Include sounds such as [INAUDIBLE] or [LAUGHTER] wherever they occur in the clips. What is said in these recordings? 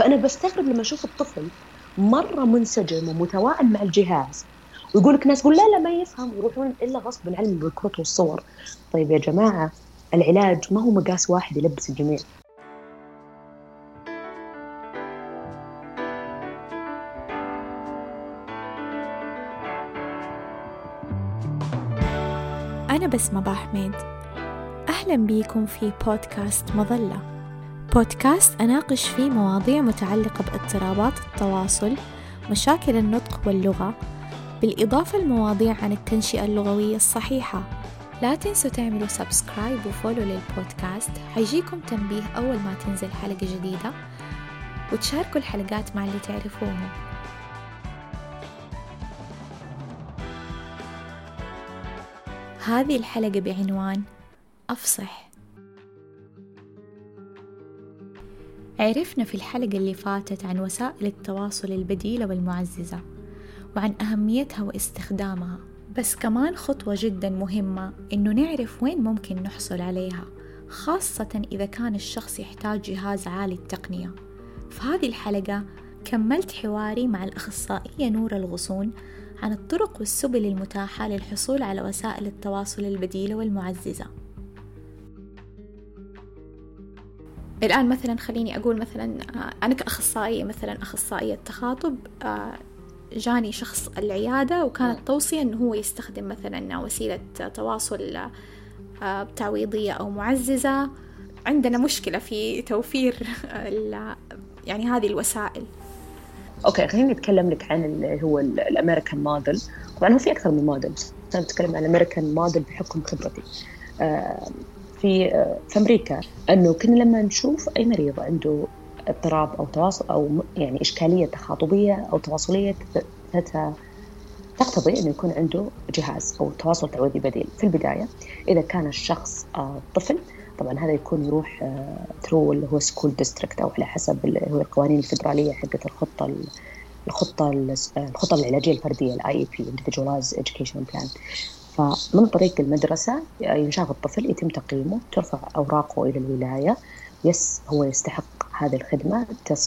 فأنا بستغرب لما أشوف الطفل مرة منسجم ومتوائم مع الجهاز ويقول لك ناس تقول لا لا ما يفهم يروحون إلا غصب عنهم بالكروت والصور. طيب يا جماعة العلاج ما هو مقاس واحد يلبس الجميع. أنا بسمة حميد أهلا بيكم في بودكاست مظلة. بودكاست أناقش فيه مواضيع متعلقة باضطرابات التواصل مشاكل النطق واللغة بالإضافة لمواضيع عن التنشئة اللغوية الصحيحة. لا تنسوا تعملوا سبسكرايب وفولو للبودكاست. حيجيكم تنبيه أول ما تنزل حلقة جديدة وتشاركوا الحلقات مع اللي تعرفوهم. هذه الحلقة بعنوان أفصح. عرفنا في الحلقة اللي فاتت عن وسائل التواصل البديلة والمعززة وعن أهميتها واستخدامها. بس كمان خطوة جدا مهمة إنه نعرف وين ممكن نحصل عليها خاصة إذا كان الشخص يحتاج جهاز عالي التقنية. في هذه الحلقة كملت حواري مع الأخصائية نور الغصون عن الطرق والسبل المتاحة للحصول على وسائل التواصل البديلة والمعززة. الآن مثلا خليني أقول مثلا آه، أنا كأخصائية مثلا أخصائية تخاطب آه، جاني شخص العيادة وكانت توصية أنه هو يستخدم مثلا وسيلة تواصل آه، تعويضية أو معززة. عندنا مشكلة في توفير [LAUGHS] يعني هذه الوسائل. okay خليني نتكلم لك عن اللي هو الـ American model. طبعا هو في أكثر من موديل أنا بتكلم عن الـ American model بحكم خبرتي. في آه، في أمريكا إنه كنا لما نشوف أي مريض عنده اضطراب أو تواصل أو يعني إشكالية تخاطبية أو تواصلية تقتضي إنه يكون عنده جهاز أو تواصل تعويضي بديل. في البداية إذا كان الشخص آه، طفل طبعا هذا يكون يروح through اللي هو school district أو على حسب اللي هو القوانين الفدرالية حقت الخطة الخطة الخطة العلاجية الفردية الـ IEP individualized education plan. فمن طريق المدرسة ينشاف الطفل يتم تقييمه ترفع أوراقه إلى الولاية yes هو يستحق هذه الخدمة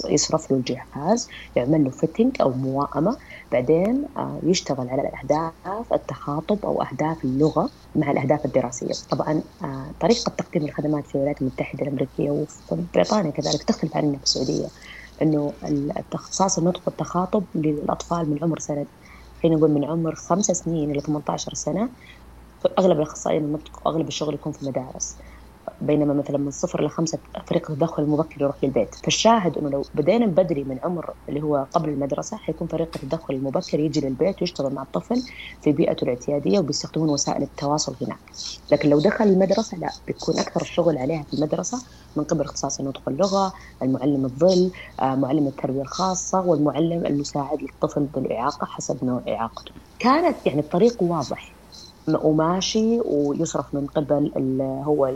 يصرف له الجهاز يعمل له fitting أو موائمة بعدين آه، يشتغل على الأهداف التخاطب أو أهداف اللغة مع الأهداف الدراسية. طبعا آه، طريقة تقديم الخدمات في الولايات المتحدة الأمريكية وفي بريطانيا كذلك تختلف عننا في السعودية أنه اختصاص النطق والتخاطب للأطفال من عمر سنة خلينا نقول من عمر خمس سنين إلى 18 سنة أغلب الأخصائيين النطق وأغلب الشغل يكون في المدارس. بينما مثلا من صفر لخمسة فريق التدخل المبكر يروح للبيت. فالشاهد أنه لو بدينا بدري من عمر اللي هو قبل المدرسة حيكون فريق التدخل المبكر يجي للبيت ويشتغل مع الطفل في بيئته الاعتيادية وبيستخدمون وسائل التواصل هناك. لكن لو دخل المدرسة لا بيكون أكثر الشغل عليها في المدرسة من قبل اختصاص النطق واللغة المعلم الظل آه، معلم التربية الخاصة والمعلم المساعد للطفل ذو الاعاقه حسب نوع إعاقته. كانت يعني الطريق واضح وماشي ويصرف من قبل هو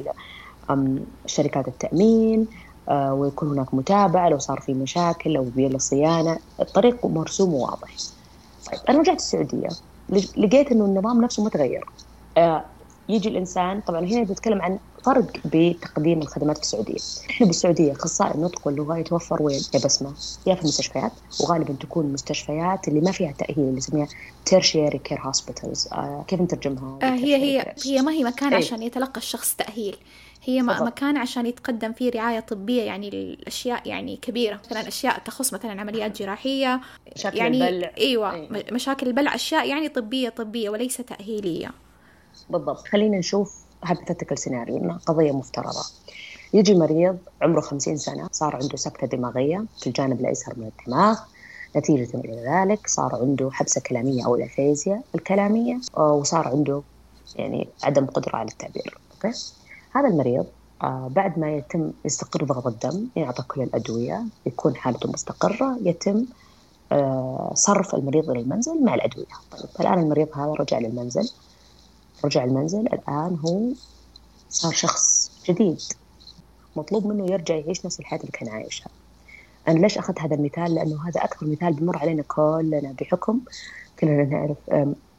شركات التأمين آه، ويكون هناك متابعة لو صار في مشاكل أو بيل الصيانة الطريق مرسوم وواضح طيب أنا رجعت السعودية. لقيت إنه النظام نفسه متغير. آه، يجي الإنسان طبعا هنا بنتكلم عن فرق بتقديم الخدمات في السعودية. إحنا بالسعودية أخصائي النطق واللغة يتوفر وين؟ يا بسمة. يا في المستشفيات وغالبا تكون المستشفيات اللي ما فيها تأهيل اللي نسميها tertiary care hospitals. آه كيف نترجمها؟ آه هي هي هي ما هي مكان أي. عشان يتلقى الشخص تأهيل. هي بالضبط. مكان عشان يتقدم فيه رعاية طبية يعني الأشياء يعني كبيرة. مثلا أشياء تخص مثلا عمليات جراحية مشاكل يعني البلع. أيوة أي. مشاكل البلع أشياء يعني طبية طبية وليس تأهيلية. بالضبط. خلينا نشوف hypothetical scenario إنها قضية مفترضة. يجي مريض عمره 50 سنة صار عنده سكتة دماغية في الجانب الأيسر من الدماغ. نتيجة إلى ذلك صار عنده حبسة كلامية أو الأفيزيا الكلامية وصار عنده يعني عدم قدرة على التعبير. okay؟ هذا المريض آه بعد ما يتم يستقر ضغط الدم يعطى كل الأدوية يكون حالته مستقرة يتم آه صرف المريض إلى المنزل مع الأدوية. طيب الآن المريض هذا رجع للمنزل. رجع المنزل الآن هو صار شخص جديد. مطلوب منه يرجع يعيش نفس الحياة اللي كان عايشها. أنا ليش أخذت هذا المثال؟ لأنه هذا أكثر مثال بمر علينا كلنا بحكم كلنا نعرف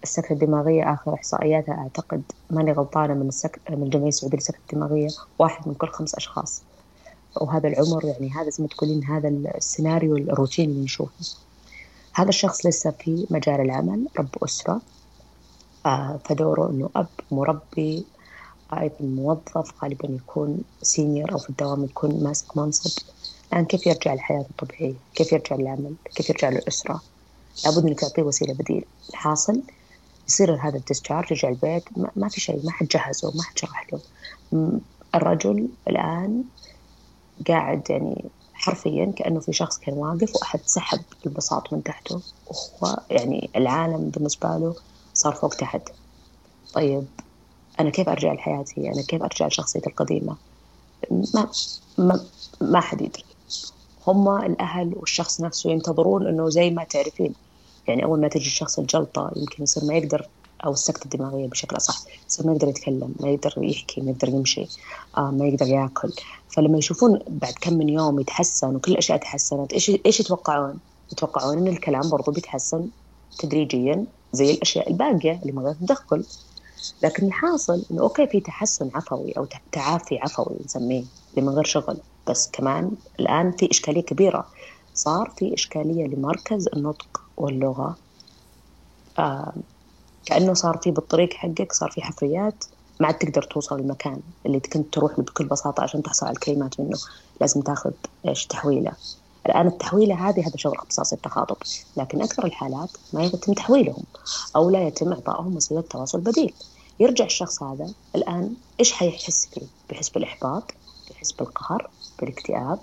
السكتة الدماغية آخر إحصائياتها أعتقد ماني غلطانة من السك... من الجمعية السعودية للسكتة الدماغية واحد من كل خمس أشخاص. وهذا العمر يعني هذا زي ما تقولين هذا السيناريو الروتيني اللي نشوفه. هذا الشخص لسه في مجال العمل رب أسرة. آه فدوره إنه أب مربي أيضا موظف غالبا يكون senior أو في الدوام يكون ماسك منصب. الآن كيف يرجع لحياته الطبيعية؟ كيف يرجع للعمل كيف يرجع للأسرة لابد إنك تعطيه وسيلة بديل الحاصل يصير هذا الـ discharge يرجع البيت ما, في شيء ما حد جهزه ما حد شرح له. الرجل الآن قاعد يعني حرفيا كأنه في شخص كان واقف وأحد سحب البساط من تحته وهو يعني العالم بالنسبة له صار فوق تحت. طيب أنا كيف أرجع لحياتي؟ أنا كيف أرجع لشخصيتي القديمة؟ ما ما ما حد يدري. هم الأهل والشخص نفسه ينتظرون إنه زي ما تعرفين يعني أول ما تجي الشخص الجلطة يمكن يصير ما يقدر أو السكتة الدماغية بشكل أصح يصير ما يقدر يتكلم ما يقدر يحكي ما يقدر يمشي آه ما يقدر ياكل. فلما يشوفون بعد كم من يوم يتحسن وكل الأشياء تحسنت إيش إيش يتوقعون؟ يتوقعون إن الكلام برضو بيتحسن تدريجيا زي الأشياء الباقية اللي ما قدرت تدخل. لكن الحاصل إنه أوكي في تحسن عفوي أو تعافي عفوي نسميه اللي من غير شغل. بس كمان الآن في إشكالية كبيرة. صار في إشكالية لمركز النطق. واللغة. آه كأنه صار في بالطريق حقك صار في حفريات ما عاد تقدر توصل المكان اللي كنت تروح له بكل بساطة عشان تحصل على الكلمات منه. لازم تاخذ إيش تحويلة. الآن التحويلة هذه هذا شغل اختصاصي التخاطب لكن أكثر الحالات ما يتم تحويلهم أو لا يتم إعطائهم وسيلة تواصل بديل. يرجع الشخص هذا الآن إيش حيحس فيه؟ بيحس بالإحباط بيحس بالقهر بالاكتئاب.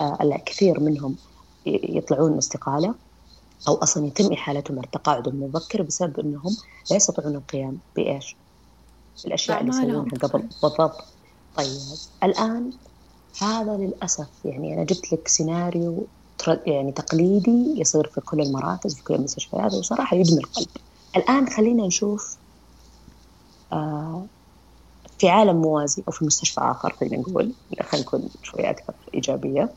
آه الكثير منهم يطلعون استقالة. أو أصلا يتم إحالتهم على التقاعد المبكر بسبب أنهم لا يستطيعون القيام بإيش؟ الأشياء اللي يسوونها قبل. بالضبط. طيب. الآن هذا للأسف يعني أنا جبت لك سيناريو يعني تقليدي يصير في كل المراكز في كل المستشفيات وصراحة يدمي القلب. الآن خلينا نشوف آه في عالم موازي أو في مستشفى آخر خلينا نقول خلينا نكون شوية أكثر إيجابية.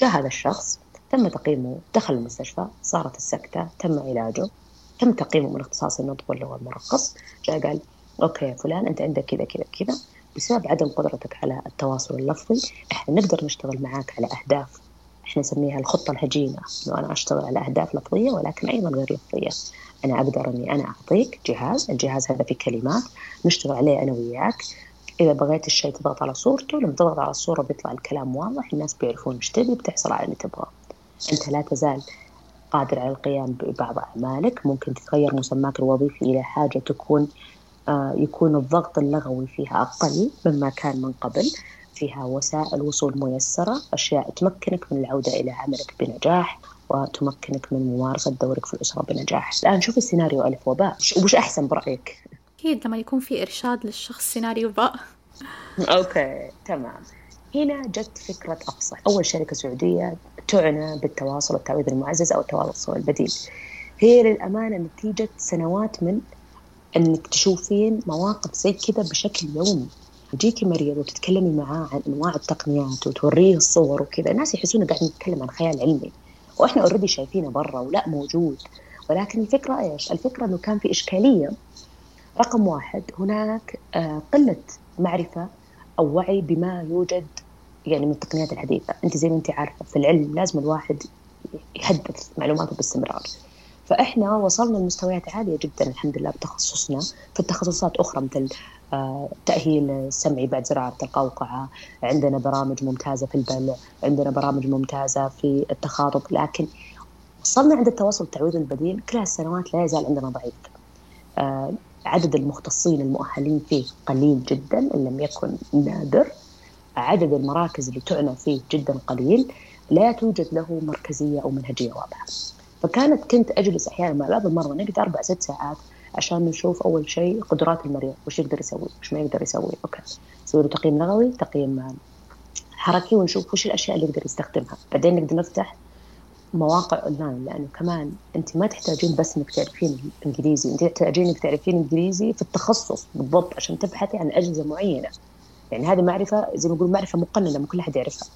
جاء هذا الشخص. تم تقييمه دخل المستشفى صارت السكتة تم علاجه تم تقييمه من اختصاص النطق واللغة المرقص جاء قال أوكي فلان أنت عندك كذا كذا كذا. بسبب عدم قدرتك على التواصل اللفظي إحنا نقدر نشتغل معاك على أهداف. إحنا نسميها الخطة الهجينة إنه أنا أشتغل على أهداف لفظية ولكن أيضا غير لفظية. أنا أقدر إني أنا أعطيك جهاز الجهاز هذا فيه كلمات نشتغل عليه أنا وياك. إذا بغيت الشيء تضغط على صورته لما تضغط على الصورة بيطلع الكلام واضح الناس بيعرفون إيش تبي بتحصل على اللي تبغاه. أنت لا تزال قادر على القيام ببعض أعمالك. ممكن تتغير مسماك الوظيفي إلى حاجة تكون آه يكون الضغط اللغوي فيها أقل مما كان من قبل. فيها وسائل وصول ميسرة أشياء تمكنك من العودة إلى عملك بنجاح وتمكنك من ممارسة دورك في الأسرة بنجاح. الآن شوف السيناريو ألف وباء. وش أحسن برأيك؟ أكيد لما يكون في إرشاد للشخص سيناريو باء. okay تمام. هنا جت فكرة أفصح أول شركة سعودية تعنى بالتواصل والتعويض المعزز أو التواصل البديل. هي للأمانة نتيجة سنوات من أنك تشوفين مواقف زي كذا بشكل يومي. يجيكي مريض وتتكلمي معاه عن أنواع التقنيات وتوريه الصور وكذا الناس يحسون قاعدين نتكلم عن خيال علمي. وإحنا اوريدي شايفينه برا ولا موجود. ولكن الفكرة إيش؟ الفكرة إنه كان في إشكالية. رقم واحد هناك آه، قلة معرفة أو وعي بما يوجد يعني من التقنيات الحديثه، أنت زي ما أنت عارفة في العلم لازم الواحد يحدث معلوماته باستمرار. فإحنا وصلنا لمستويات عالية جدا الحمد لله بتخصصنا. في التخصصات أخرى مثل التأهيل آه، السمعي بعد زراعة القوقعة. عندنا برامج ممتازة في البلع. عندنا برامج ممتازة في التخاطب. لكن وصلنا عند التواصل التعويضي البديل كل هالسنوات لا يزال عندنا ضعيف. آه، عدد المختصين المؤهلين فيه قليل جدا إن لم يكن نادر. عدد المراكز اللي تعنى فيه جدا قليل لا توجد له مركزية أو منهجية واضحة. فكانت كنت أجلس أحيانا مع بعض المرضى نقعد أربع ست ساعات عشان نشوف أول شيء قدرات المريض وش يقدر يسوي وش ما يقدر يسوي. أوكي. نسوي له تقييم لغوي تقييم حركي ونشوف وش الأشياء اللي يقدر يستخدمها. بعدين نقدر نفتح مواقع أونلاين لأنه كمان أنت ما تحتاجين بس إنك تعرفين إنجليزي أنت تحتاجين إنك تعرفين إنجليزي في التخصص بالضبط عشان تبحثي عن أجهزة معينة. يعني هذه معرفة زي ما نقول معرفة مقننة ما كل أحد يعرفها.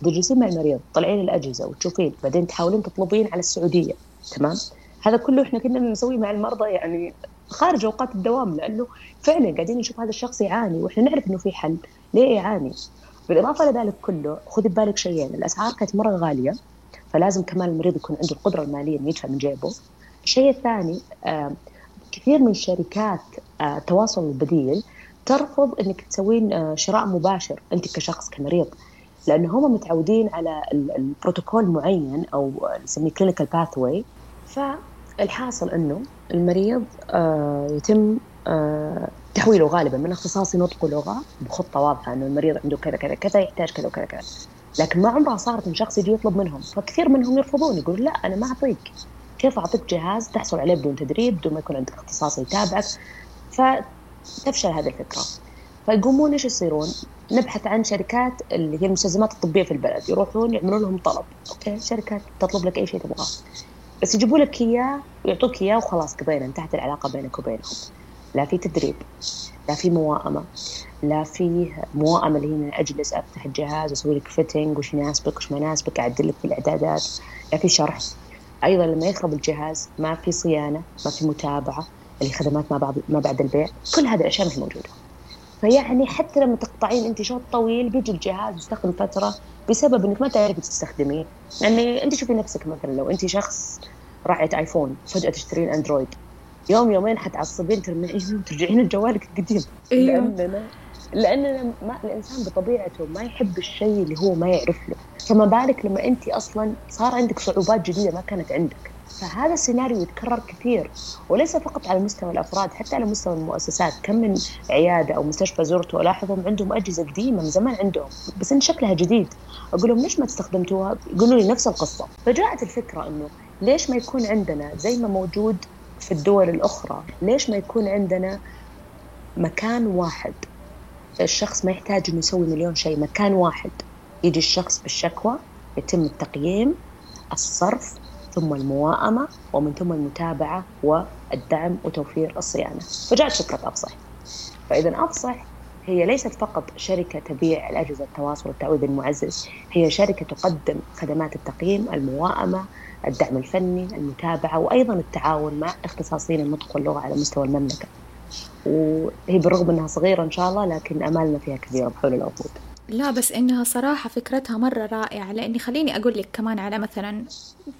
تجلسين مع المريض؟ تطلعين الأجهزة وتشوفين بعدين تحاولين تطلبين على السعودية تمام؟ هذا كله إحنا كنا نسويه مع المرضى يعني خارج أوقات الدوام لأنه فعلا قاعدين نشوف هذا الشخص يعاني وإحنا نعرف إنه في حل. ليه يعاني؟ بالإضافة لذلك كله خذي ببالك شيئين الأسعار كانت مرة غالية فلازم كمان المريض يكون عنده القدرة المالية إنه يدفع من جيبه. الشيء الثاني آه كثير من شركات آه التواصل البديل ترفض إنك تسوين آه شراء مباشر أنت كشخص كمريض. لأنه هم متعودين على البروتوكول معين أو نسميه كلينيكال باثوي فالحاصل إنه المريض آه يتم آه تحويله غالبا من اختصاصي نطق ولغة بخطة واضحة إنه المريض عنده كذا كذا كذا يحتاج كذا وكذا كذا. لكن ما عمرها صارت إن شخص يجي يطلب منهم. فكثير منهم يرفضون يقول لا أنا ما أعطيك. كيف أعطيك جهاز؟ تحصل عليه بدون تدريب بدون ما يكون عندك اختصاص يتابعك. فتفشل هذه الفكرة. فيقومون إيش يصيرون؟ نبحث عن شركات اللي هي المستلزمات الطبية في البلد. يروحون يعملون لهم طلب. okay؟ شركات تطلب لك أي شيء تبغاه. بس يجيبوا لك اياه ويعطوك اياه وخلاص قضينا انتهت العلاقة بينك وبينهم. لا في تدريب لا في موائمه لا في موائمه اللي هي من اجلس افتح الجهاز واسوي لك fitting وش يناسبك وش ما يناسبك أعدل لك في الإعدادات. لا في شرح. أيضا لما يخرب الجهاز ما في صيانة ما في متابعة. اللي خدمات ما بعد ما بعد البيع كل هذه الأشياء ما هي موجودة. فيعني حتى لما تقطعين أنت شوط طويل بيجي الجهاز يستخدم فترة بسبب إنك ما تعرفي تستخدميه. يعني أنت شوفي نفسك مثلا لو أنت شخص راعية آيفون فجأة تشترين أندرويد. يوم يومين حتعصبين ترجعين ترجعين لجوالك القديم. أيوه. لاننا لأننا ما الإنسان بطبيعته ما يحب الشيء اللي هو ما يعرف له. فما بالك لما أنت أصلا صار عندك صعوبات جديدة ما كانت عندك. فهذا السيناريو يتكرر كثير وليس فقط على مستوى الأفراد حتى على مستوى المؤسسات. كم من عيادة أو مستشفى زرته ألاحظهم عندهم أجهزة قديمة من زمان عندهم بس إن شكلها جديد. أقول لهم ليش ما استخدمتوها يقولوا لي نفس القصة. فجاءت الفكرة إنه ليش ما يكون عندنا زي ما موجود في الدول الأخرى ليش ما يكون عندنا مكان واحد؟ الشخص ما يحتاج إنه يسوي مليون شيء مكان واحد. يجي الشخص بالشكوى يتم التقييم الصرف ثم المواءمة ومن ثم المتابعة والدعم وتوفير الصيانة. فجاءت فكرة أفصح. فإذا أفصح هي ليست فقط شركة تبيع الأجهزة التواصل والتعويض المعزز هي شركة تقدم خدمات التقييم المواءمة الدعم الفني المتابعة وأيضا التعاون مع اختصاصيين النطق واللغة على مستوى المملكة. وهي بالرغم أنها صغيرة إن شاء الله لكن أمالنا فيها كثيرة بحول العقود. لا بس إنها صراحة فكرتها مرة رائعة لأني خليني أقول لك كمان على مثلا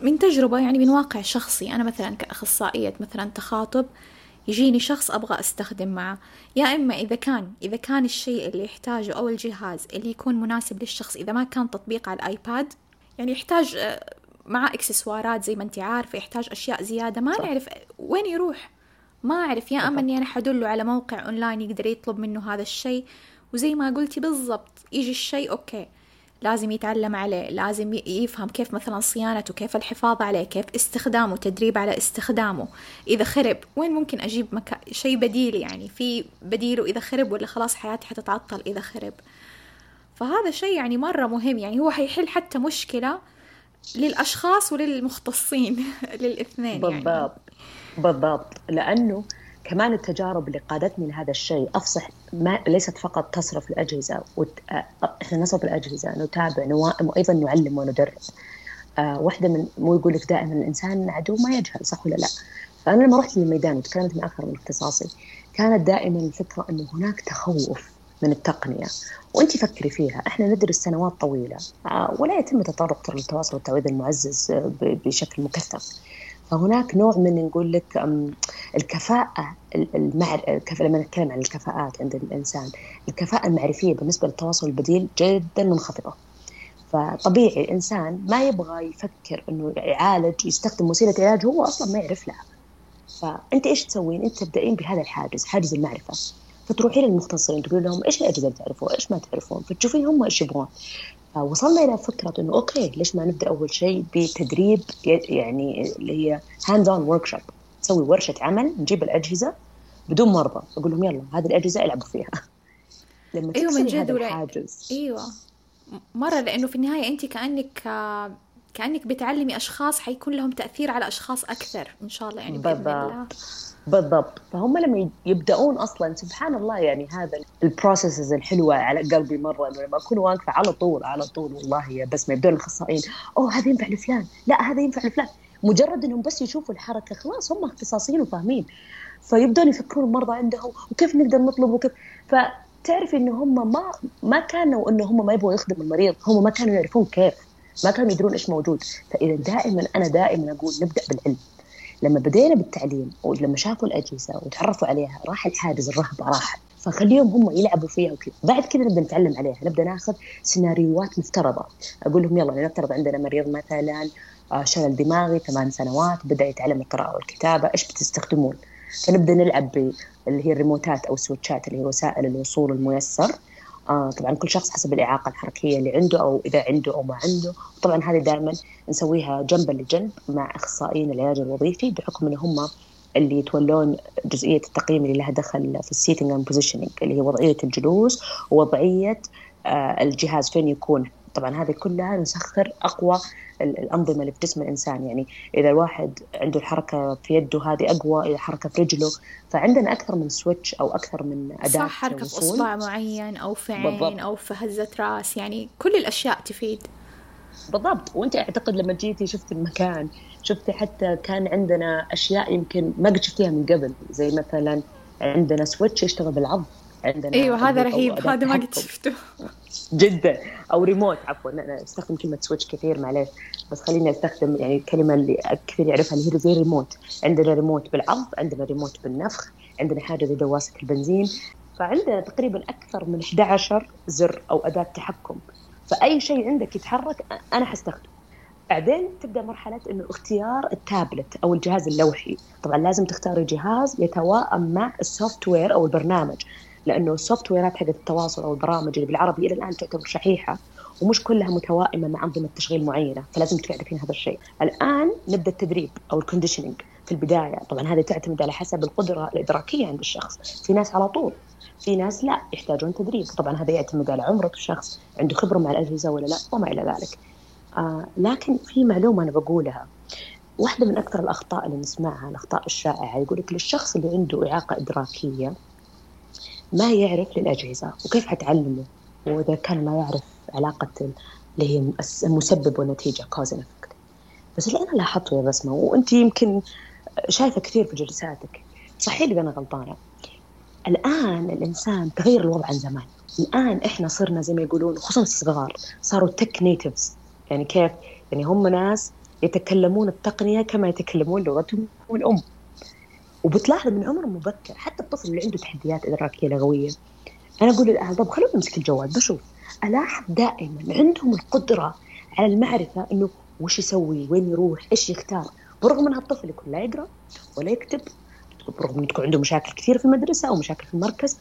من تجربة يعني من واقع شخصي أنا مثلا كأخصائية مثلا تخاطب يجيني شخص أبغى أستخدم معه. يا إما إذا كان إذا كان الشيء اللي يحتاجه أو الجهاز اللي يكون مناسب للشخص إذا ما كان تطبيق على الـ iPad يعني يحتاج آه، مع إكسسوارات زي ما أنت عارفة يحتاج أشياء زيادة ما نعرف وين يروح. ما أعرف يا أما إني أنا حدله على موقع أونلاين يقدر يطلب منه هذا الشيء. وزي ما قلتي بالضبط يجي الشيء okay لازم يتعلم عليه لازم يفهم كيف مثلا صيانته كيف الحفاظ عليه كيف استخدامه تدريب على استخدامه. إذا خرب وين ممكن أجيب مكا... شيء بديل يعني؟ في بديله إذا خرب ولا خلاص حياتي حتتعطل إذا خرب. فهذا شيء يعني مرة مهم يعني هو حيحل حتى مشكلة للأشخاص وللمختصين [LAUGHS] للإثنين بالضبط يعني. بالضبط. لأنه كمان التجارب اللي قادتني لهذا الشيء أفصح ما ليست فقط تصرف الأجهزة وت... إحنا نصرف الأجهزة نتابع نوائم وأيضا نعلم وندرب. آه واحدة من مو يقول لك دائما الإنسان عدو ما يجهل صح ولا لا؟ فأنا لما رحت للميدان وتكلمت مع أكثر من اختصاصي كانت دائما الفكرة إنه هناك تخوف من التقنية. وانت فكري فيها إحنا ندرس سنوات طويلة آه ولا يتم تطرق للتواصل والتعويض المعزز آه، بشكل مكثف. فهناك نوع من نقول لك الكفاءة المعر... لما نتكلم عن الكفاءات عند الإنسان الكفاءة المعرفية بالنسبة للتواصل البديل جدا منخفضة فطبيعي الإنسان ما يبغى يفكر إنه يعالج يستخدم وسيلة علاج هو أصلا ما يعرف لها فأنت إيش تسوين؟ أنت تبدأين بهذا الحاجز حاجز المعرفة فتروحين للمختصين تقول لهم إيش الأجهزة اللي تعرفوها؟ إيش ما تعرفون؟ فتشوفين هم إيش يبغون. وصلنا إلى فكرة إنه okay ليش ما نبدأ أول شيء بتدريب يعني اللي هي hands-on workshop نسوي ورشة عمل نجيب الأجهزة بدون مرضى. أقول لهم يلا هذه الأجهزة ألعبوا فيها. [LAUGHS] لما أيوه من جد الحاجز. أيوه. مرة لأنه في النهاية أنت كأنك كأنك بتعلمي أشخاص حيكون لهم تأثير على أشخاص أكثر إن شاء الله يعني بإذن الله. بالضبط. فهم لما يبدأون أصلا سبحان الله يعني هذا البروسيسز الحلوة على قلبي مرة إنه لما أكون واقفة على طول على طول والله يا بس ما يبدون الأخصائيين أوه هذا ينفع لفلان؟ لا هذا ينفع لفلان. مجرد إنهم بس يشوفوا الحركة خلاص هم اختصاصيين وفاهمين. فيبدون يفكرون المرضى عندهم وكيف نقدر نطلب وكيف؟ ف تعرف إنه هم ما ما كانوا إنه هم ما يبغوا يخدموا المريض هم ما كانوا يعرفون كيف ما كانوا يدرون إيش موجود. فإذا دائما أنا دائما أقول نبدأ بالعلم. لما بدينا بالتعليم ولما شافوا الأجهزة وتعرفوا عليها راح الحاجز الرهبة راح فخليهم هم يلعبوا فيها وكذا. بعد كذا نبدأ نتعلم عليها نبدأ ناخذ سيناريوهات مفترضة. أقول لهم يلا نفترض عندنا مريض مثلا آه، شلل دماغي ثمان سنوات بدأ يتعلم القراءة والكتابة إيش بتستخدمون؟ فنبدأ نلعب اللي هي الريموتات أو السويتشات اللي هي وسائل الوصول الميسر. آه طبعا كل شخص حسب الإعاقة الحركية اللي عنده أو إذا عنده أو ما عنده. طبعا هذه دائما نسويها جنبا لجنب مع أخصائيين العلاج الوظيفي بحكم إن هم اللي يتولون جزئية التقييم اللي لها دخل في الـ seating and positioning اللي هي وضعية الجلوس ووضعية آه الجهاز فين يكون طبعا هذه كلها نسخر أقوى الأنظمة اللي في جسم الإنسان. يعني إذا الواحد عنده الحركة في يده هذه أقوى اذا حركة في رجله. فعندنا أكثر من switch أو أكثر من أداة صح حركة في إصبع معين أو في عين بالضبط. أو في هزة رأس. يعني كل الأشياء تفيد. بالضبط. وأنت أعتقد لما جيتي شفت المكان شفتي حتى كان عندنا أشياء يمكن ما قد شفتيها من قبل. زي مثلا عندنا switch يشتغل بالعض. عندنا أيوه هذا رهيب. هذا ما قد شفته. جدا. أو ريموت عفوا. أنا أستخدم كلمة switch كثير معلش بس خليني أستخدم يعني الكلمة اللي كثير يعرفها اللي هي زي ريموت عندنا ريموت بالعض عندنا ريموت بالنفخ عندنا حاجة زي دواسه البنزين. فعندنا تقريبا أكثر من 11 زر أو أداة تحكم. فأي شيء عندك يتحرك أنا حستخدمه. بعدين تبدأ مرحلة إنه اختيار التابلت أو الجهاز اللوحي. طبعا لازم تختاري جهاز يتواءم مع الـ software أو البرنامج. لأنه ال softwareات حقت التواصل أو البرامج اللي بالعربي إلى الآن تعتبر شحيحة ومش كلها متوائمة مع أنظمة تشغيل معينة فلازم تعرفين هذا الشيء. الآن نبدأ التدريب أو ال conditioning في البداية. طبعا هذه تعتمد على حسب القدرة الإدراكية عند الشخص. في ناس على طول في ناس لا يحتاجون تدريب. طبعا هذا يعتمد على عمر الشخص عنده خبرة مع الأجهزة ولا لا وما إلى ذلك. آه لكن في معلومة أنا بقولها. واحدة من أكثر الأخطاء اللي نسمعها الأخطاء الشائعة يقول لك للشخص اللي عنده إعاقة إدراكية ما يعرف للأجهزة وكيف حتعلمه وإذا كان ما يعرف علاقة اللي هي المسبب والنتيجه كوز بس اللي أنا لاحظته يا بسمة وأنت يمكن شايفة كثير في جلساتك. صحيح إذا أنا غلطانة. الآن الإنسان تغير الوضع عن زمان. الآن إحنا صرنا زي ما يقولون خصوصا الصغار صاروا تك نيتفز يعني كيف؟ يعني هم ناس يتكلمون التقنية كما يتكلمون لغتهم الأم. وبتلاحظ من عمر مبكر حتى الطفل اللي عنده تحديات إدراكية لغوية. أنا أقول للأهل طب خلونا نمسك الجوال. بشوف ألاحظ دائما عندهم القدرة على المعرفة إنه وش يسوي وين يروح إيش يختار. برغم إن هالطفل يكون لا يقرأ ولا يكتب برغم إنه تكون عنده مشاكل كثير في المدرسة أو مشاكل في المركز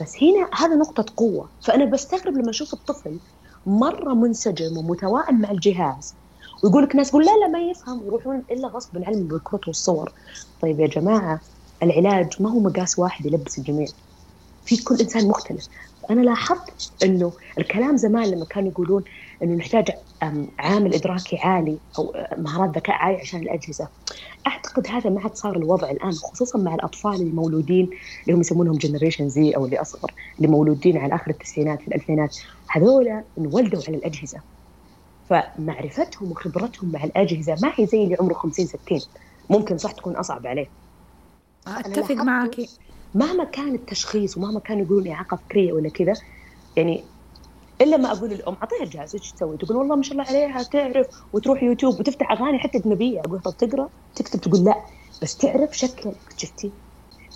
بس هنا هذا نقطة قوة. فأنا بستغرب لما أشوف الطفل مرة منسجم ومتوائم مع الجهاز. ويقول لك ناس يقول لا لا ما يفهم. يروحون إلا غصب عنهم بالكروت والصور. طيب يا جماعة العلاج ما هو مقاس واحد يلبس الجميع. في كل إنسان مختلف. أنا لاحظت إنه الكلام زمان لما كانوا يقولون إنه نحتاج عامل إدراكي عالي أو مهارات ذكاء عالي عشان الأجهزة. أعتقد هذا ما عاد صار الوضع الآن خصوصا مع الأطفال اللي مولودين اللي هم يسمونهم جنريشن زي أو اللي أصغر اللي مولودين على آخر التسعينات في الألفينات. هذول انولدوا على الأجهزة. فمعرفتهم وخبرتهم مع الأجهزة ما هي زي اللي عمره 50 60 ممكن صح تكون أصعب عليه. أتفق معك. مهما كان التشخيص ومهما كانوا يقولون اعاقه فكريه ولا كذا يعني إلا ما أقول للأم أعطيها الجهاز إيش تسوي؟ تقول والله ما شاء الله عليها تعرف؟ وتروح يوتيوب وتفتح أغاني حتى أجنبية. أقول طب تقرأ؟ تكتب تقول لا. بس تعرف شكل شفتي؟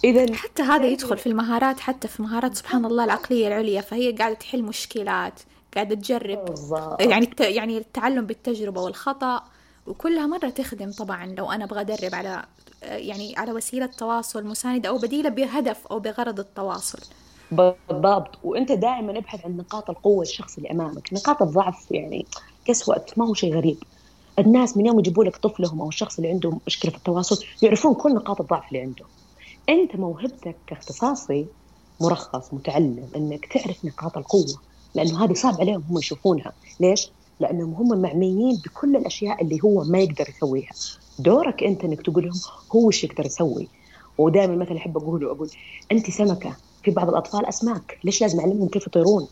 إذا حتى هذا يدخل في المهارات حتى في مهارات سبحان الله العقلية العليا فهي قاعدة تحل مشكلات. قاعدة تجرب. بالضبط. يعني يعني التعلم بالتجربة والخطأ وكلها مرة تخدم طبعا لو أنا أبغى أدرب على يعني على وسيلة تواصل مساندة أو بديلة بهدف أو بغرض التواصل. بالضبط. وأنت دائما ابحث عن نقاط القوة الشخص اللي أمامك. نقاط الضعف يعني وقت ما هو شيء غريب. الناس من يوم يجيبوا لك طفلهم أو الشخص اللي عنده مشكلة في التواصل يعرفون كل نقاط الضعف اللي عنده أنت موهبتك كاختصاصي مرخص متعلم إنك تعرف نقاط القوة. لأنه هذه صعب عليهم هم يشوفونها. ليش؟ لأنهم هم معميين بكل الأشياء اللي هو ما يقدر يسويها. دورك أنت إنك تقول لهم هو إيش يقدر يسوي. ودائما مثلا أحب اقوله أقول أنت سمكة في بعض الأطفال أسماك ليش لازم أعلمهم كيف يطيرون؟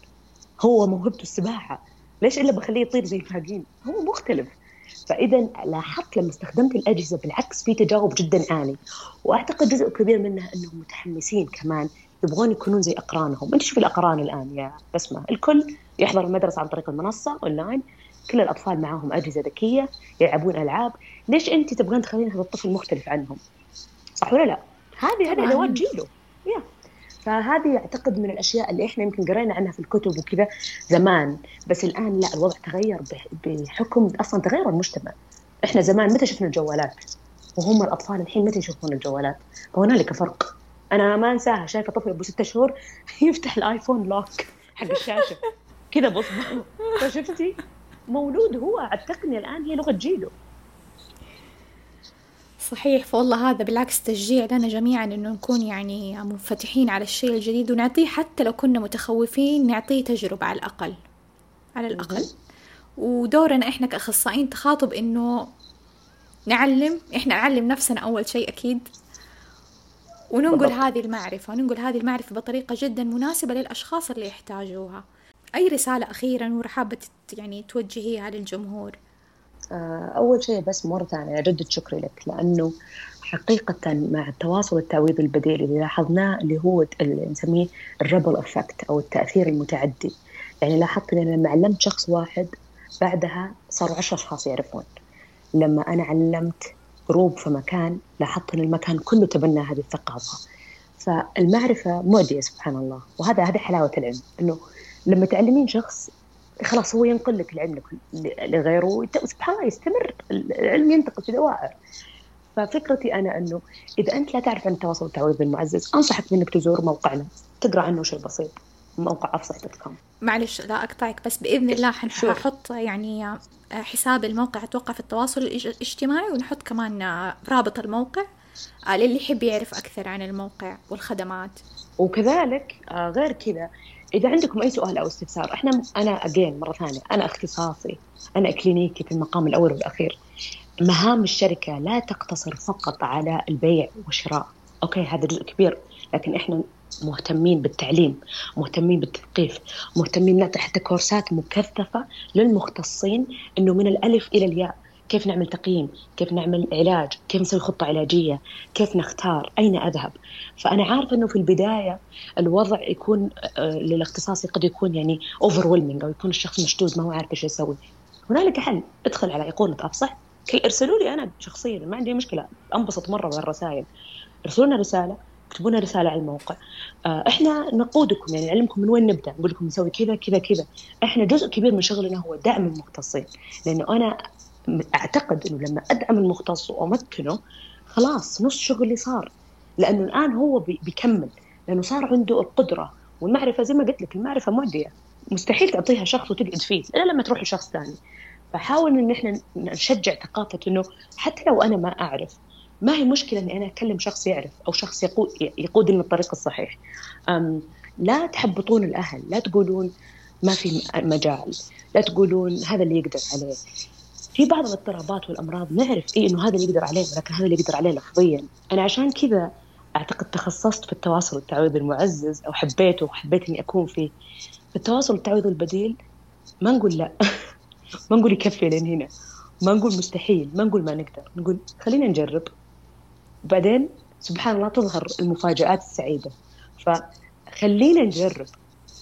هو موهبته السباحة. ليش إلا بخليه يطير زي الباقيين هو مختلف. فاذا لاحظت لما استخدمت الأجهزة بالعكس في تجاوب جدا عالي وأعتقد جزء كبير منها أنهم متحمسين كمان يبغون يكونون زي أقرانهم. أنت شوف الأقران الآن يا بسمة. الكل يحضر المدرسة عن طريق المنصة أونلاين. كل الأطفال معاهم أجهزة ذكية يلعبون ألعاب. ليش أنت تبغين تخلين هذا الطفل مختلف عنهم؟ صح ولا لا؟ هذه هذه أدوات جيله يا. فهذه اعتقد من الأشياء اللي إحنا يمكن قرينا عنها في الكتب وكذا زمان. بس الآن لا الوضع تغير بحكم أصلا تغير المجتمع. إحنا زمان متى شفنا الجوالات؟ وهم الأطفال الحين متى يشوفون الجوالات؟ فهنالك فرق. أنا ما أنساها شايفة طفل أبو ستة شهور [LAUGHS] يفتح الآيفون لوك حق الشاشة. كذا بصبعه فشفتي مولود هو التقنيه الآن هي لغة جيله صحيح فوالله هذا بالعكس تشجيع لنا جميعا إنه نكون يعني منفتحين على الشيء الجديد ونعطيه حتى لو كنا متخوفين نعطيه تجربة على الأقل. على الأقل. ودورنا إحنا كأخصائيين تخاطب إنه نعلم إحنا نعلم نفسنا أول شيء أكيد وننقل بالضبط. هذه المعرفة وننقل هذه المعرفة بطريقة جدا مناسبة للأشخاص اللي يحتاجوها. أي رسالة أخيرا نور حابة يعني توجهيها للجمهور؟ آه، أول شيء بس مرة ثانية أجدد شكري لك لأنه حقيقة مع التواصل التعويضي البديل اللي لاحظناه اللي هو اللي نسميه ال ripple effect أو التأثير المتعدي. يعني لاحظت أن لما علمت شخص واحد بعدها صاروا عشر أشخاص يعرفون. لما أنا علمت group في مكان لاحظت أن المكان كله تبنى هذه الثقافة. فالمعرفة معدية سبحان الله وهذا هذه حلاوة العلم أنه لما تعلمين شخص خلاص هو ينقل لك العلم لغيره سبحان الله يستمر العلم ينتقل في دوائر. ففكرتي أنا إنه إذا أنت لا تعرف عن التواصل التعويضي المعزز أنصحك بإنك تزور موقعنا تقرأ عنه شيء بسيط موقع افصح دوت كوم معلش لا أقطعك بس بإذن الله حنحط يعني آه، حساب الموقع أتوقع في التواصل الاجتماعي ونحط كمان آه، رابط الموقع آه، للي يحب يعرف أكثر عن الموقع والخدمات. وكذلك غير كذا إذا عندكم أي سؤال أو استفسار إحنا أنا اجين مرة ثانية أنا اختصاصي أنا كلينيكي في المقام الأول والأخير مهام الشركة لا تقتصر فقط على البيع والشراء. okay هذا جزء كبير لكن إحنا مهتمين بالتعليم مهتمين بالتثقيف مهتمين نعطي حتى courseات مكثفة للمختصين إنه من الألف إلى الياء. كيف نعمل تقييم؟ كيف نعمل علاج؟ كيف نسوي خطة علاجية؟ كيف نختار؟ أين أذهب؟ فأنا عارفة أنه في البداية الوضع يكون آه، للاختصاصي قد يكون يعني over أو يكون الشخص مشدود ما هو عارف إيش يسوي. هنالك حل. ادخل على أيقونة أفصح ارسلوا لي أنا شخصيا ما عندي مشكلة. أنبسط مرة من الرسائل ارسلوا لنا رسالة. اكتبوا لنا رسالة على الموقع. آه، إحنا نقودكم يعني نعلمكم من وين نبدأ نقول لكم نسوي كذا كذا كذا. إحنا جزء كبير من شغلنا هو دعم المختصين. لأنه أنا أعتقد إنه لما أدعم المختص وأمكنه خلاص نص شغلي صار. لأنه الآن هو بيكمل. لأنه صار عنده القدرة والمعرفة زي ما قلت لك المعرفة معدية. مستحيل تعطيها شخص وتقعد فيه إلا لما تروح لشخص ثاني. فحاول إن إحنا نشجع ثقافة إنه حتى لو أنا ما أعرف ما هي مشكلة إني أنا أكلم شخص يعرف أو شخص يقود يقودني للطريق الصحيح؟ لا تحبطون الأهل لا تقولون ما في مجال لا تقولون هذا اللي يقدر عليه. في بعض الاضطرابات والأمراض نعرف إيه إنه هذا اللي يقدر عليه ولكن هذا اللي يقدر عليه لفظيا. أنا عشان كذا أعتقد تخصصت في التواصل التعويضي المعزز أو حبيته وحبيت إني أكون فيه. في التواصل التعويضي البديل ما نقول لا [LAUGHS] ما نقول يكفي لين هنا. ما نقول مستحيل ما نقول ما نقدر. نقول خلينا نجرب. وبعدين سبحان الله تظهر المفاجآت السعيدة. فخلينا نجرب.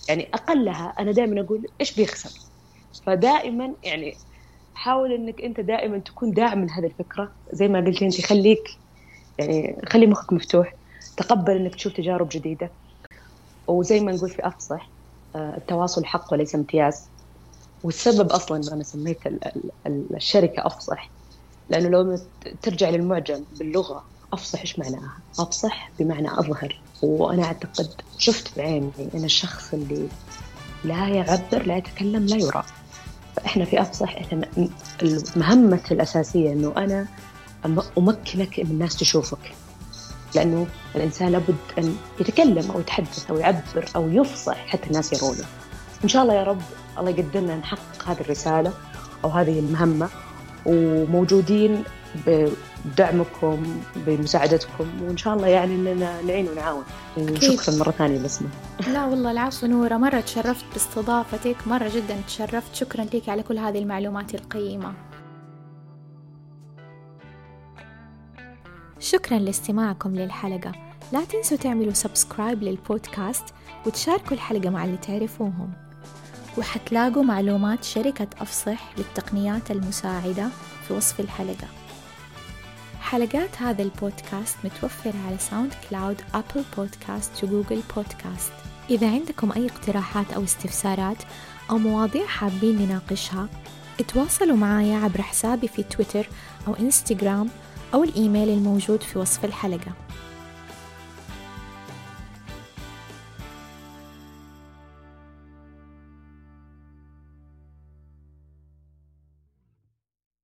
يعني أقلها أنا دائما أقول إيش بيخسر؟ فدائما يعني حاول إنك أنت دائما تكون داعم لهذه الفكرة. زي ما قلت أنت خليك يعني خلي مخك مفتوح. تقبل إنك تشوف تجارب جديدة. وزي ما نقول في أفصح آه، التواصل حق وليس امتياز. والسبب أصلا أنا سميت الشركة أفصح. لأنه لو ترجع للمعجم باللغة افصح إيش معناها؟ أفصح بمعنى أظهر. وأنا أعتقد شفت بعيني أن الشخص اللي لا يعبر لا يتكلم لا يرى. فإحنا في أفصح إحنا المهمة الأساسية إنه أنا أمكنك إن الناس تشوفك. لأنه الإنسان لابد أن يتكلم أو يتحدث أو يعبر أو يفصح حتى الناس يرونه إن شاء الله يا رب الله يقدرنا نحقق هذه الرسالة أو هذه المهمة. وموجودين بدعمكم بمساعدتكم وإن شاء الله يعني إننا نعين ونعاون. وشكرا مرة ثانية بسمه لا والله العفو نورة مرة تشرفت باستضافتك مرة جدا تشرفت. شكرا لك على كل هذه المعلومات القيمة. شكرا لاستماعكم للحلقة. لا تنسوا تعملوا subscribe للبودكاست وتشاركوا الحلقة مع اللي تعرفوهم. وحتلاقوا معلومات شركة أفصح للتقنيات المساعدة في وصف الحلقة. حلقات هذا البودكاست متوفرة على SoundCloud Apple Podcasts و Google Podcasts. إذا عندكم أي اقتراحات أو استفسارات أو مواضيع حابين نناقشها اتواصلوا معايا عبر حسابي في تويتر أو إنستغرام أو الإيميل الموجود في وصف الحلقة.